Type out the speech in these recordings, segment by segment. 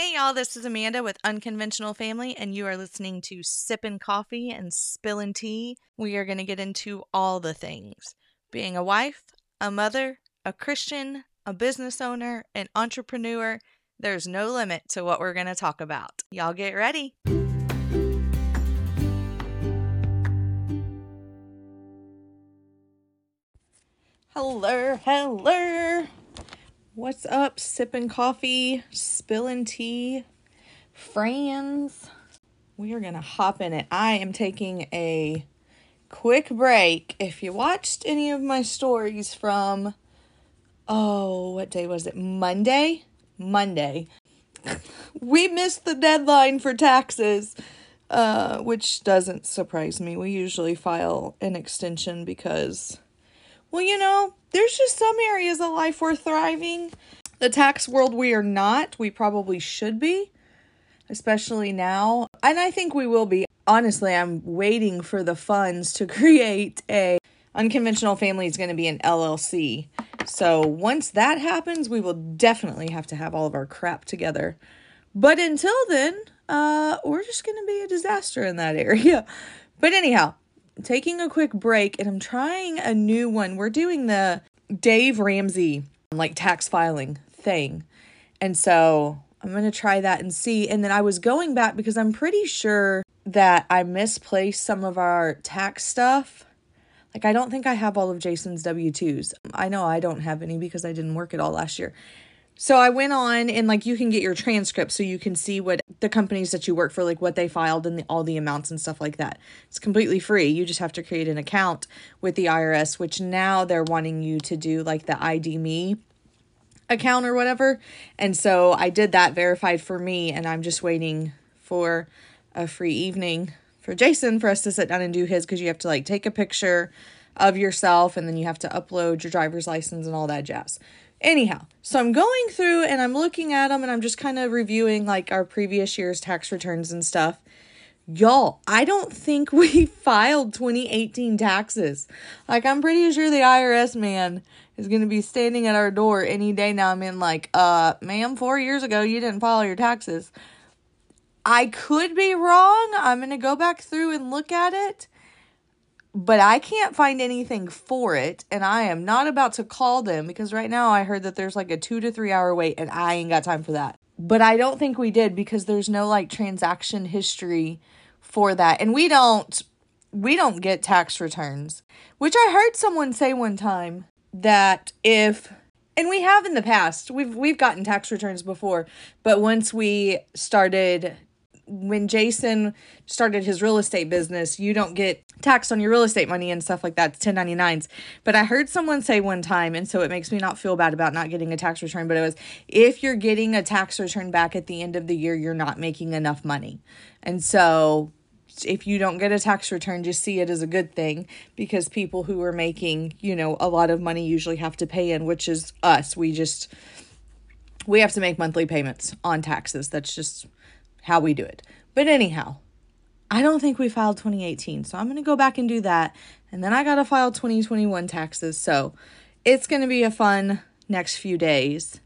Hey y'all, this is Amanda with Unconventional Family, and you are listening to Sippin' Coffee and Spillin' Tea. We are going to get into all the things being a wife, a mother, a Christian, a business owner, an entrepreneur. There's no limit to what we're going to talk about. Y'all get ready. Hello, hello. What's up, sipping coffee, spilling tea, friends? We are going to hop in it. I am taking a quick break. If you watched any of my stories from, oh, what day was it? Monday? Monday. we missed the deadline for taxes, uh, which doesn't surprise me. We usually file an extension because well, you know, there's just some areas of life we're thriving. The tax world we are not. We probably should be, especially now. And I think we will be. Honestly, I'm waiting for the funds to create a unconventional family is going to be an LLC. So once that happens, we will definitely have to have all of our crap together. But until then, uh, we're just going to be a disaster in that area. But anyhow, taking a quick break and I'm trying a new one. We're doing the Dave Ramsey like tax filing thing. And so I'm going to try that and see. And then I was going back because I'm pretty sure that I misplaced some of our tax stuff. Like, I don't think I have all of Jason's W 2s. I know I don't have any because I didn't work at all last year. So I went on and like you can get your transcript so you can see what the companies that you work for like what they filed and the, all the amounts and stuff like that. It's completely free. You just have to create an account with the IRS which now they're wanting you to do like the ID me account or whatever. And so I did that verified for me and I'm just waiting for a free evening for Jason for us to sit down and do his cuz you have to like take a picture of yourself and then you have to upload your driver's license and all that jazz. Anyhow, so I'm going through and I'm looking at them and I'm just kind of reviewing like our previous year's tax returns and stuff. Y'all, I don't think we filed 2018 taxes. Like, I'm pretty sure the IRS man is going to be standing at our door any day now. In, like, uh, ma'am, four years ago, you didn't file your taxes. I could be wrong. I'm going to go back through and look at it but I can't find anything for it, and I am not about to call them because right now I heard that there's like a two to three hour wait, and I ain't got time for that. But I don't think we did because there's no like transaction history for that, and we don't we don't get tax returns, which I heard someone say one time that if and we have in the past we've we've gotten tax returns before but once we started when Jason started his real estate business, you don't get taxed on your real estate money and stuff like that, 1099s. But I heard someone say one time, and so it makes me not feel bad about not getting a tax return, but it was if you're getting a tax return back at the end of the year, you're not making enough money. And so if you don't get a tax return, just see it as a good thing because people who are making, you know, a lot of money usually have to pay in, which is us. We just we have to make monthly payments on taxes. That's just how we do it. But anyhow, I don't think we filed 2018. So I'm going to go back and do that. And then I got to file 2021 taxes. So it's going to be a fun next few days.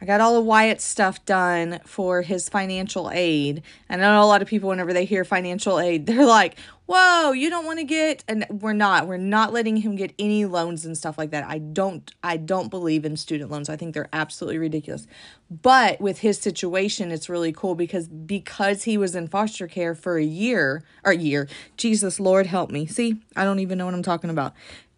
I got all of Wyatt's stuff done for his financial aid. And I know a lot of people, whenever they hear financial aid, they're like, whoa, you don't want to get, and we're not, we're not letting him get any loans and stuff like that. I don't, I don't believe in student loans. I think they're absolutely ridiculous. But with his situation, it's really cool because, because he was in foster care for a year, or a year, Jesus, Lord help me. See, I don't even know what I'm talking about.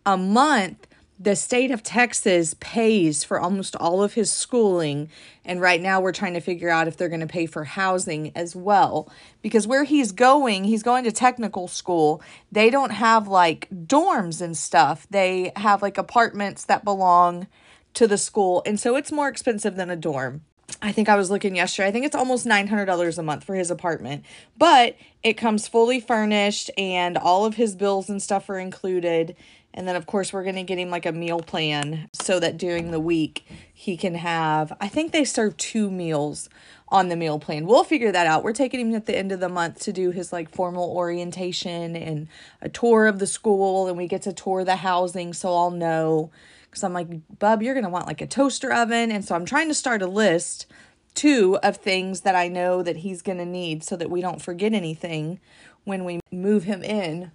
A month, the state of Texas pays for almost all of his schooling. And right now we're trying to figure out if they're going to pay for housing as well. Because where he's going, he's going to technical school. They don't have like dorms and stuff, they have like apartments that belong to the school. And so it's more expensive than a dorm. I think I was looking yesterday. I think it's almost $900 a month for his apartment, but it comes fully furnished and all of his bills and stuff are included. And then, of course, we're going to get him like a meal plan so that during the week he can have, I think they serve two meals on the meal plan. We'll figure that out. We're taking him at the end of the month to do his like formal orientation and a tour of the school, and we get to tour the housing so I'll know. Because I'm like, Bub, you're going to want like a toaster oven. And so I'm trying to start a list two of things that I know that he's going to need so that we don't forget anything when we move him in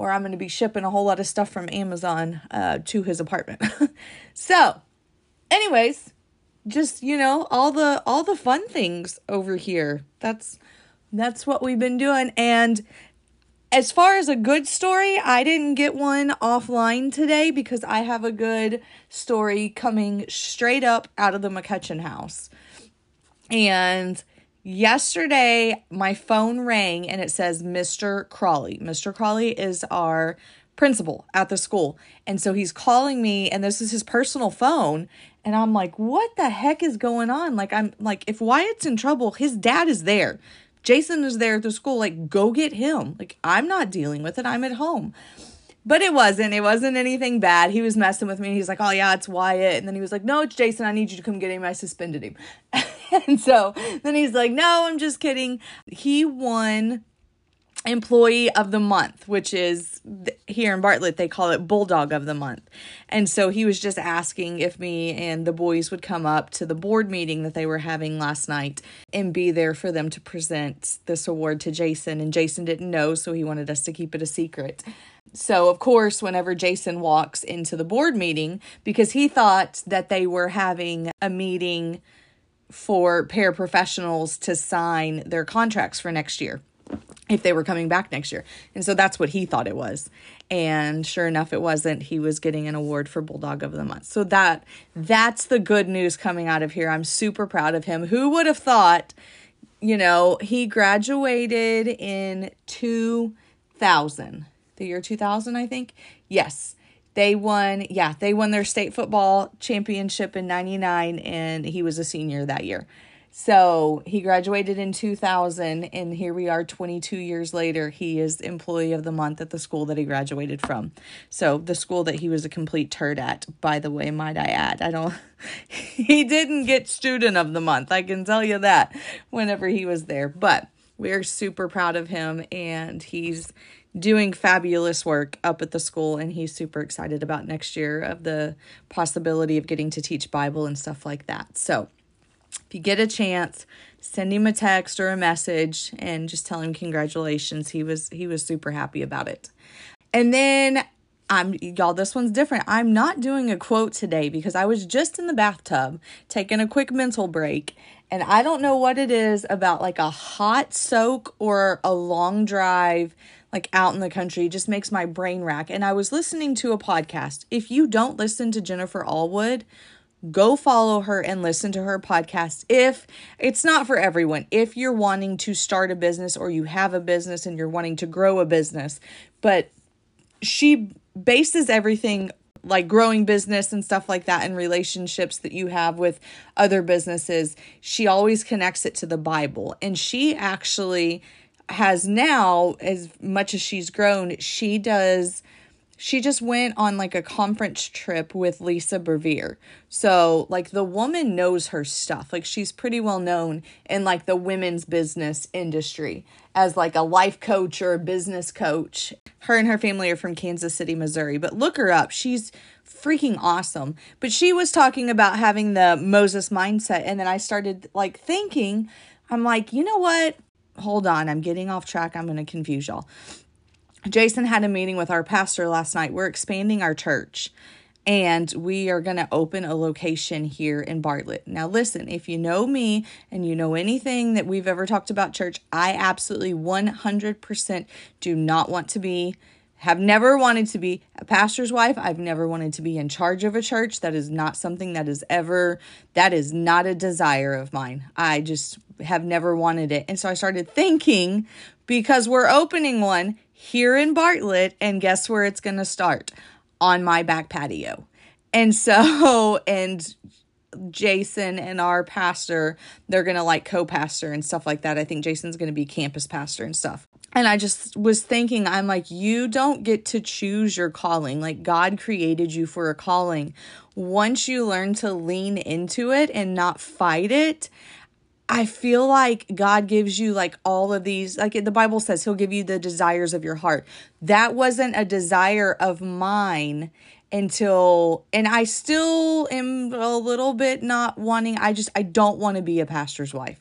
or I'm going to be shipping a whole lot of stuff from Amazon uh, to his apartment. so, anyways, just you know all the all the fun things over here. That's that's what we've been doing and as far as a good story, I didn't get one offline today because I have a good story coming straight up out of the McCutchen house. And yesterday, my phone rang and it says Mr. Crawley. Mr. Crawley is our principal at the school. And so he's calling me, and this is his personal phone. And I'm like, what the heck is going on? Like, I'm like, if Wyatt's in trouble, his dad is there. Jason is there at the school. Like, go get him. Like, I'm not dealing with it. I'm at home. But it wasn't. It wasn't anything bad. He was messing with me. He's like, oh, yeah, it's Wyatt. And then he was like, no, it's Jason. I need you to come get him. I suspended him. and so then he's like, no, I'm just kidding. He won employee of the month, which is here in Bartlett, they call it bulldog of the month. And so he was just asking if me and the boys would come up to the board meeting that they were having last night and be there for them to present this award to Jason. And Jason didn't know, so he wanted us to keep it a secret. So, of course, whenever Jason walks into the board meeting, because he thought that they were having a meeting for paraprofessionals to sign their contracts for next year if they were coming back next year. And so that's what he thought it was. And sure enough it wasn't. He was getting an award for Bulldog of the Month. So that that's the good news coming out of here. I'm super proud of him. Who would have thought, you know, he graduated in 2000. The year 2000, I think. Yes. They won, yeah, they won their state football championship in 99 and he was a senior that year. So he graduated in 2000, and here we are 22 years later. He is Employee of the Month at the school that he graduated from. So the school that he was a complete turd at, by the way, might I add. I don't, he didn't get Student of the Month. I can tell you that whenever he was there. But we're super proud of him, and he's doing fabulous work up at the school and he's super excited about next year of the possibility of getting to teach bible and stuff like that so if you get a chance, send him a text or a message and just tell him congratulations. He was he was super happy about it. And then I'm y'all this one's different. I'm not doing a quote today because I was just in the bathtub taking a quick mental break and I don't know what it is about like a hot soak or a long drive like out in the country just makes my brain rack. And I was listening to a podcast. If you don't listen to Jennifer Allwood, go follow her and listen to her podcast if it's not for everyone if you're wanting to start a business or you have a business and you're wanting to grow a business but she bases everything like growing business and stuff like that and relationships that you have with other businesses she always connects it to the bible and she actually has now as much as she's grown she does she just went on like a conference trip with Lisa Bevere. So, like, the woman knows her stuff. Like, she's pretty well known in like the women's business industry as like a life coach or a business coach. Her and her family are from Kansas City, Missouri, but look her up. She's freaking awesome. But she was talking about having the Moses mindset. And then I started like thinking, I'm like, you know what? Hold on, I'm getting off track. I'm going to confuse y'all. Jason had a meeting with our pastor last night. We're expanding our church and we are going to open a location here in Bartlett. Now, listen, if you know me and you know anything that we've ever talked about church, I absolutely 100% do not want to be, have never wanted to be a pastor's wife. I've never wanted to be in charge of a church. That is not something that is ever, that is not a desire of mine. I just have never wanted it. And so I started thinking because we're opening one here in Bartlett, and guess where it's going to start? On my back patio. And so, and Jason and our pastor, they're going to like co pastor and stuff like that. I think Jason's going to be campus pastor and stuff. And I just was thinking, I'm like, you don't get to choose your calling. Like, God created you for a calling. Once you learn to lean into it and not fight it, I feel like God gives you like all of these, like the Bible says, He'll give you the desires of your heart. That wasn't a desire of mine until, and I still am a little bit not wanting, I just, I don't want to be a pastor's wife.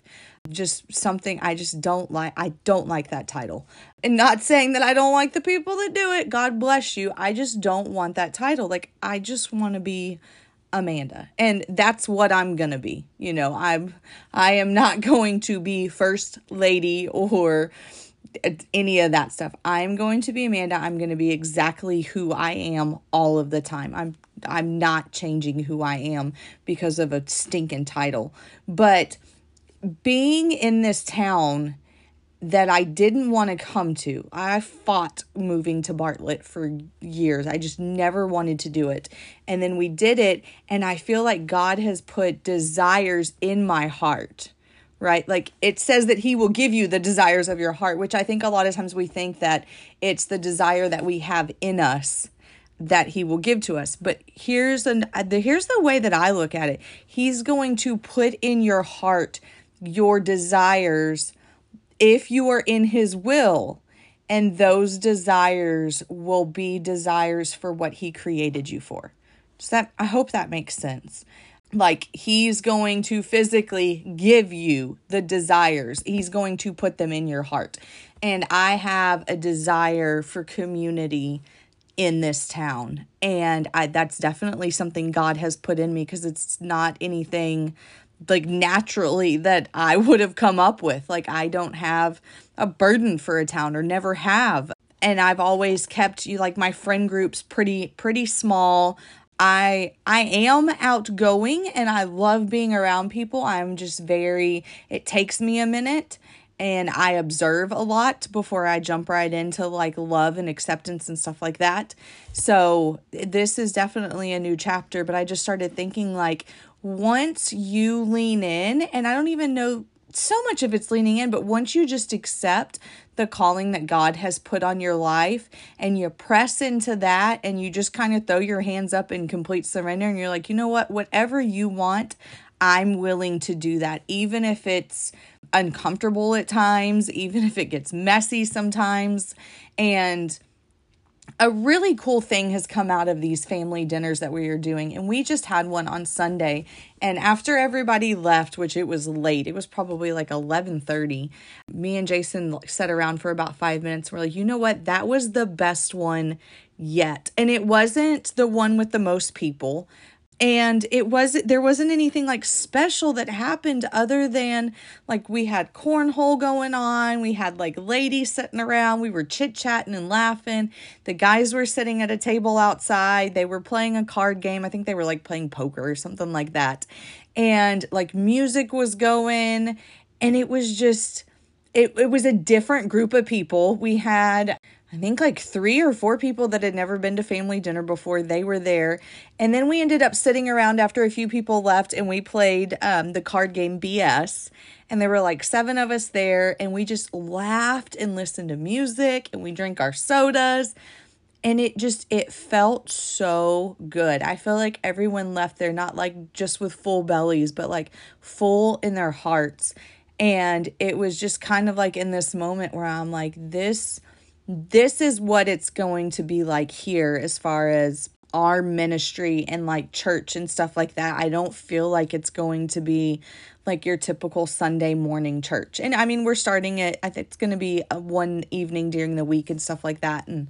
Just something I just don't like. I don't like that title. And not saying that I don't like the people that do it. God bless you. I just don't want that title. Like, I just want to be Amanda. And that's what I'm going to be. You know, I'm I am not going to be first lady or any of that stuff. I'm going to be Amanda. I'm going to be exactly who I am all of the time. I'm I'm not changing who I am because of a stinking title. But being in this town that I didn't want to come to. I fought moving to Bartlett for years. I just never wanted to do it. And then we did it, and I feel like God has put desires in my heart, right? Like it says that He will give you the desires of your heart, which I think a lot of times we think that it's the desire that we have in us that he will give to us but here's an uh, the here's the way that I look at it he's going to put in your heart your desires if you are in his will and those desires will be desires for what he created you for. Does that I hope that makes sense. Like he's going to physically give you the desires. He's going to put them in your heart. And I have a desire for community in this town. And I that's definitely something God has put in me because it's not anything like naturally that I would have come up with. Like I don't have a burden for a town or never have. And I've always kept you like my friend groups pretty pretty small. I I am outgoing and I love being around people. I'm just very it takes me a minute and I observe a lot before I jump right into like love and acceptance and stuff like that. So this is definitely a new chapter, but I just started thinking like once you lean in, and I don't even know so much of it's leaning in, but once you just accept the calling that God has put on your life and you press into that and you just kind of throw your hands up in complete surrender and you're like, you know what, whatever you want, I'm willing to do that, even if it's uncomfortable at times, even if it gets messy sometimes. And a really cool thing has come out of these family dinners that we are doing and we just had one on sunday and after everybody left which it was late it was probably like 11.30 me and jason sat around for about five minutes we're like you know what? That was the best one yet. And it wasn't the one with the most people and it was there wasn't anything like special that happened other than like we had cornhole going on we had like ladies sitting around we were chit-chatting and laughing. The guys were sitting at a table outside they were playing a card game i think they were like playing poker or something like that. And like music was going and it was just it, it was a different group of people. We had I think like three or four people that had never been to family dinner before. They were there. And then we ended up sitting around after a few people left and we played um, the card game BS. And there were like seven of us there. And we just laughed and listened to music and we drank our sodas. And it just, it felt so good. I feel like everyone left there not like just with full bellies, but like full in their hearts. And it was just kind of like in this moment where I'm like, this this is what it's going to be like here as far as our ministry and like church and stuff like that. I don't feel like it's going to be like your typical Sunday morning church. And I mean, we're starting it, I think it's going to be one evening during the week and stuff like that. And,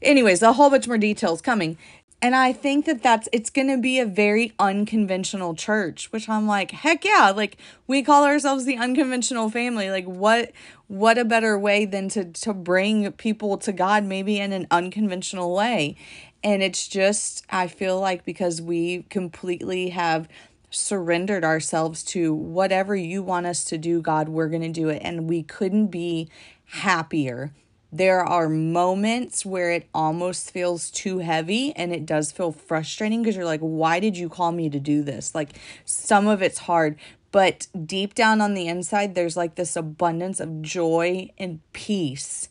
anyways, a whole bunch more details coming. And I think that that's it's going to be a very unconventional church, which I'm like, heck yeah, like we call ourselves the unconventional family. Like what what a better way than to to bring people to God maybe in an unconventional way. And it's just I feel like because we completely have surrendered ourselves to whatever you want us to do, God, we're going to do it and we couldn't be happier there are moments where it almost feels too heavy and it does feel frustrating because you're like, why did you call me to do this? Like, some of it's hard, but deep down on the inside, there's like this abundance of joy and peace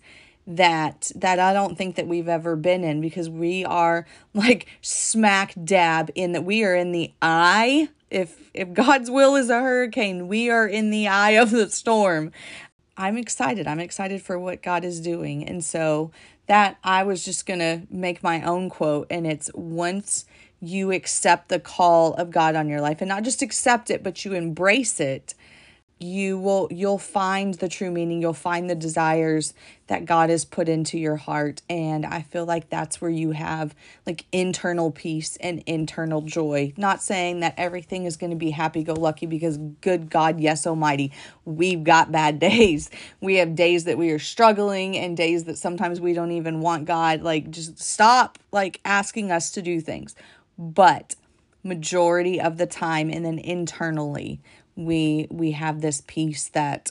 that that I don't think that we've ever been in because we are like smack dab in that we are in the eye if if God's will is a hurricane, we are in the eye of the storm. I'm excited. I'm excited for what God is doing. And so that I was just going to make my own quote and it's once you accept the call of God on your life and not just accept it, but you embrace it, you will you'll find the true meaning you'll find the desires that god has put into your heart. And i feel like that's where you have like internal peace and internal joy. Not saying that everything is going to be happy go lucky because good god yes almighty we've got bad days. We have days that we are struggling and days that sometimes we don't even want god like just stop like asking us to do things. But majority of the time and then internally we we have this peace that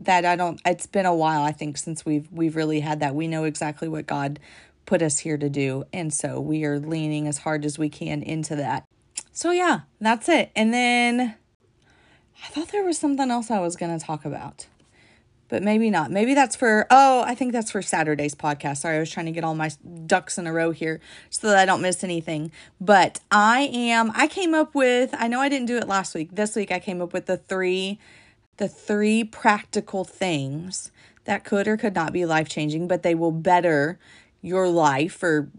that I don't it's been a while I think since we've we've really had that. We know exactly what God put us here to do and so we are leaning as hard as we can into that. So yeah, that's it. And then I thought there was something else I was going to talk about but maybe not. Maybe that's for, oh, I think that's for Saturday's podcast. Sorry, I was trying to get all my ducks in a row here so that I don't miss anything. But I am, I came up with, I know I didn't do it last week. This week I came up with the three, the three practical things that could or could not be life changing, but they will better your life or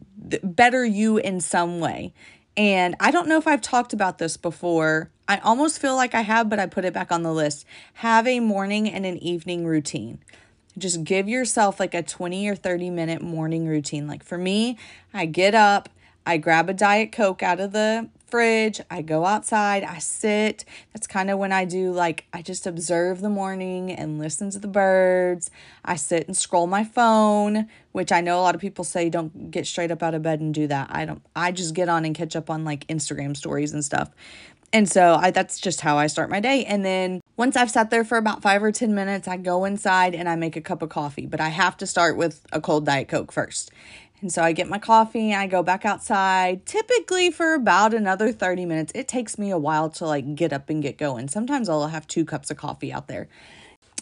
better you in some way. And I don't know if I've talked about this before. I almost feel like I have, but I put it back on the list. Have a morning and an evening routine. Just give yourself like a 20 or 30 minute morning routine. Like for me, I get up, I grab a Diet Coke out of the fridge. I go outside, I sit. That's kind of when I do like I just observe the morning and listen to the birds. I sit and scroll my phone, which I know a lot of people say don't get straight up out of bed and do that. I don't I just get on and catch up on like Instagram stories and stuff. And so I that's just how I start my day. And then once I've sat there for about 5 or 10 minutes, I go inside and I make a cup of coffee, but I have to start with a cold diet coke first. And so I get my coffee, I go back outside, typically for about another 30 minutes. It takes me a while to like get up and get going. Sometimes I'll have two cups of coffee out there.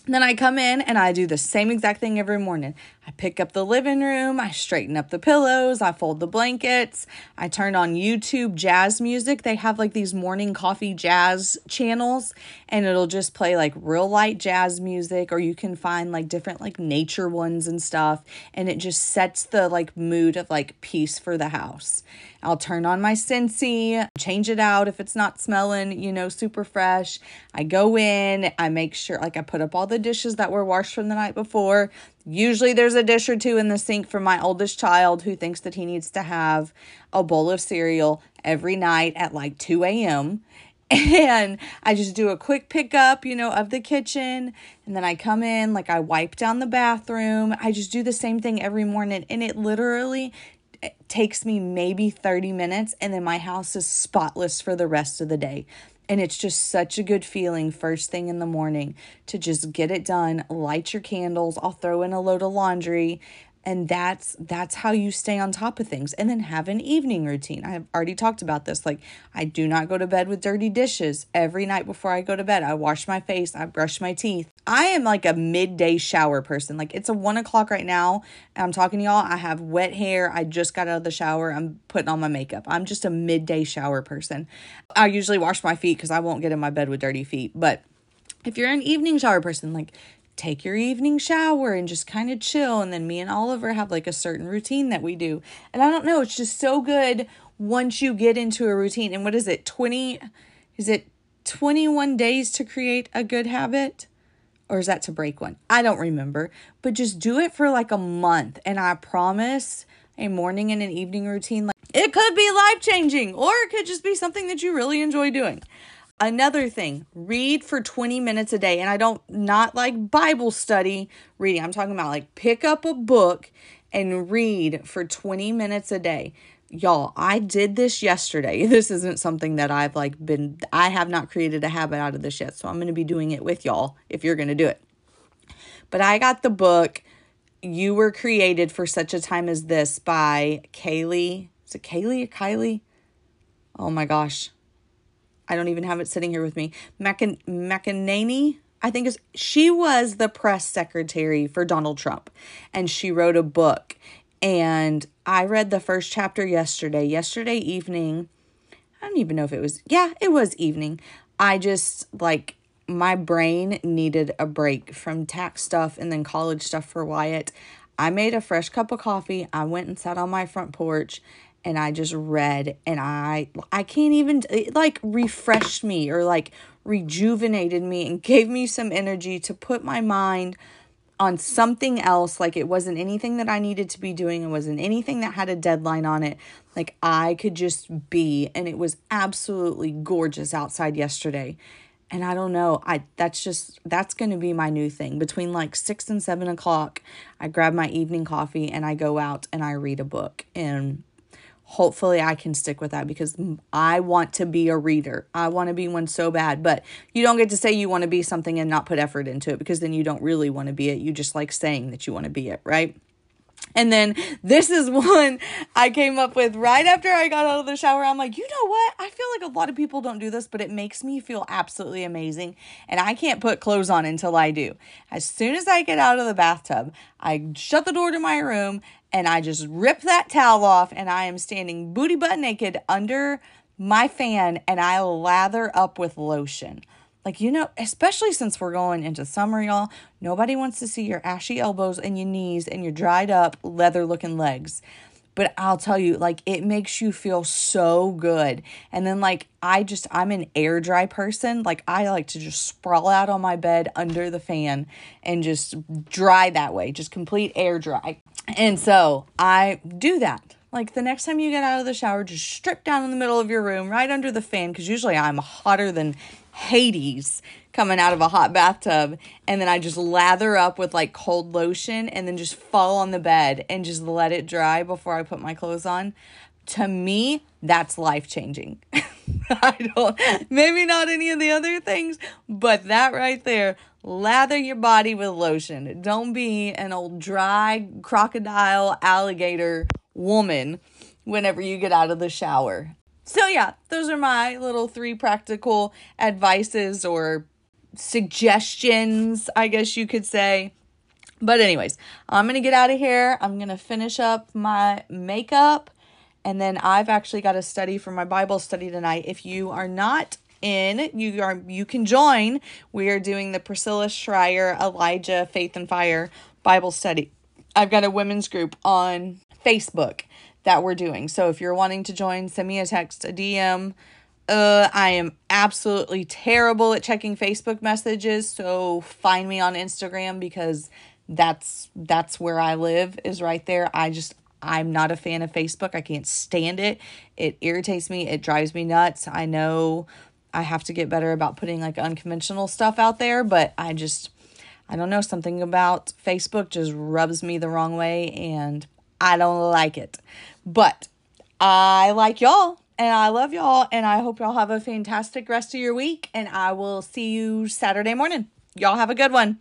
Then I come in and I do the same exact thing every morning. I pick up the living room, I straighten up the pillows, I fold the blankets, I turn on YouTube jazz music. They have like these morning coffee jazz channels and it'll just play like real light jazz music or you can find like different like nature ones and stuff and it just sets the like mood of like peace for the house. I'll turn on my Scentsy, change it out if it's not smelling, you know, super fresh. I go in, I make sure, like, I put up all the dishes that were washed from the night before. Usually there's a dish or two in the sink for my oldest child who thinks that he needs to have a bowl of cereal every night at like 2 a.m. And I just do a quick pickup, you know, of the kitchen. And then I come in, like I wipe down the bathroom. I just do the same thing every morning. And it literally it takes me maybe 30 minutes and then my house is spotless for the rest of the day. And it's just such a good feeling first thing in the morning to just get it done, light your candles, I'll throw in a load of laundry and that's that's how you stay on top of things. And then have an evening routine. I've already talked about this like i do not go to bed with dirty dishes every night before i go to bed. I wash my face i brush my teeth i am like a midday shower person like it's a one o'clock right now i'm talking to y'all i have wet hair i just got out of the shower i'm putting on my makeup i'm just a midday shower person i usually wash my feet because i won't get in my bed with dirty feet but if you're an evening shower person, like take your evening shower and just kind of chill. And then me and Oliver have like a certain routine that we do. And I don't know, it's just so good once you get into a routine. And what is it? 20 is it 21 days to create a good habit? Or is that to break one? I don't remember. But just do it for like a month. And I promise a morning and an evening routine like it could be life changing or it could just be something that you really enjoy doing. Another thing, read for 20 minutes a day. And I don't not like Bible study reading. I'm talking about like pick up a book and read for 20 minutes a day. Y'all, I did this yesterday. This isn't something that I've like been I have not created a habit out of this yet. So I'm going to be doing it with y'all if you're going to do it. But I got the book You Were Created for Such a Time as This by Kaylee. Is it Kaylee or Kylie? Oh my gosh. I don't even have it sitting here with me. McEnany, I think is she was the press secretary for Donald Trump, and she wrote a book. And I read the first chapter yesterday. Yesterday evening, I don't even know if it was, yeah, it was evening. I just like my brain needed a break from tax stuff and then college stuff for Wyatt. I made a fresh cup of coffee. I went and sat on my front porch and I just read and I I can't even it like refreshed me or like rejuvenated me and gave me some energy to put my mind on something else like it wasn't anything that I needed to be doing it wasn't anything that had a deadline on it like I could just be and it was absolutely gorgeous outside yesterday. And I don't know I that's just that's gonna be my new thing. Between like six and seven o'clock I grab my evening coffee and I go out and I read a book. And hopefully I can stick with that because I want to be a reader. I want to be one so bad, but you don't get to say you want to be something and not put effort into it because then you don't really want to be it. You just like saying that you want to be it, right? And then this is one I came up with right after I got out of the shower. I'm like, you know what? I feel like a lot of people don't do this, but it makes me feel absolutely amazing. And I can't put clothes on until I do. As soon as I get out of the bathtub, I shut the door to my room and I just rip that towel off and I am standing booty butt naked under my fan and I lather up with lotion. Like, you know, especially since we're going into summer, y'all, nobody wants to see your ashy elbows and your knees and your dried up leather looking legs. But I'll tell you, like, it makes you feel so good. And then, like, I just, I'm an air dry person. Like, I like to just sprawl out on my bed under the fan and just dry that way, just complete air dry. And so I do that. Like the next time you get out of the shower, just strip down in the middle of your room, right under the fan, because usually I'm hotter than Hades coming out of a hot bathtub. And then I just lather up with like cold lotion and then just fall on the bed and just let it dry before I put my clothes on. To me, that's life changing. I don't, maybe not any of the other things, but that right there, lather your body with lotion. Don't be an old dry crocodile alligator woman whenever you get out of the shower. So, yeah, those are my little three practical advices or suggestions, I guess you could say. But, anyways, I'm going to get out of here. I'm going to finish up my makeup. And then I've actually got a study for my Bible study tonight. If you are not in, you are you can join. We are doing the Priscilla Shirer Elijah Faith and Fire Bible study. I've got a women's group on Facebook that we're doing. So if you're wanting to join, send me a text, a DM. Uh, I am absolutely terrible at checking Facebook messages, so find me on Instagram because that's that's where I live is right there. I just I'm not a fan of Facebook. I can't stand it. It irritates me. It drives me nuts. I know I have to get better about putting like unconventional stuff out there, but I just I don't know something about Facebook just rubs me the wrong way and I don't like it. But I like y'all and I love y'all and I hope y'all have a fantastic rest of your week and I will see you Saturday morning. Y'all have a good one.